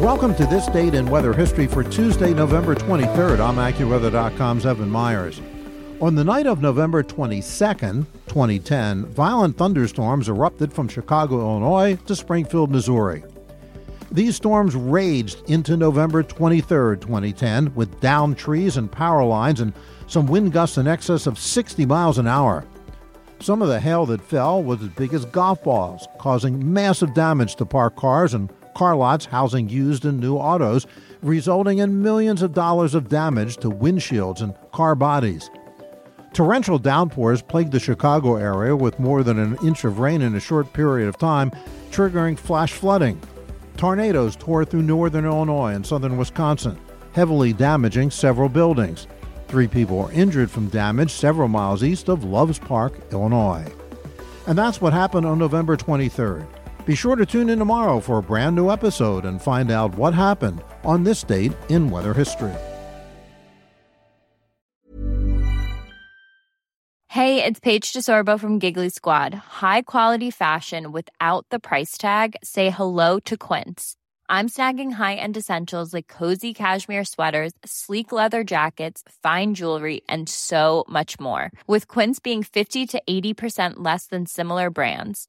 Welcome to this date in weather history for Tuesday, November 23rd. I'm AccuWeather.com's Evan Myers. On the night of November 22nd, 2010, violent thunderstorms erupted from Chicago, Illinois to Springfield, Missouri. These storms raged into November 23, 2010, with downed trees and power lines and some wind gusts in excess of 60 miles an hour. Some of the hail that fell was as big as golf balls, causing massive damage to parked cars and car lots housing used and new autos, resulting in millions of dollars of damage to windshields and car bodies. Torrential downpours plagued the Chicago area with more than an inch of rain in a short period of time, triggering flash flooding. Tornadoes tore through northern Illinois and southern Wisconsin, heavily damaging several buildings. Three people were injured from damage several miles east of Loves Park, Illinois. And that's what happened on November 23rd. Be sure to tune in tomorrow for a brand new episode and find out what happened on this date in weather history. Hey, it's Paige DeSorbo from Giggly Squad. High quality fashion without the price tag? Say hello to Quince. I'm snagging high end essentials like cozy cashmere sweaters, sleek leather jackets, fine jewelry, and so much more. With Quince being 50 to 80% less than similar brands.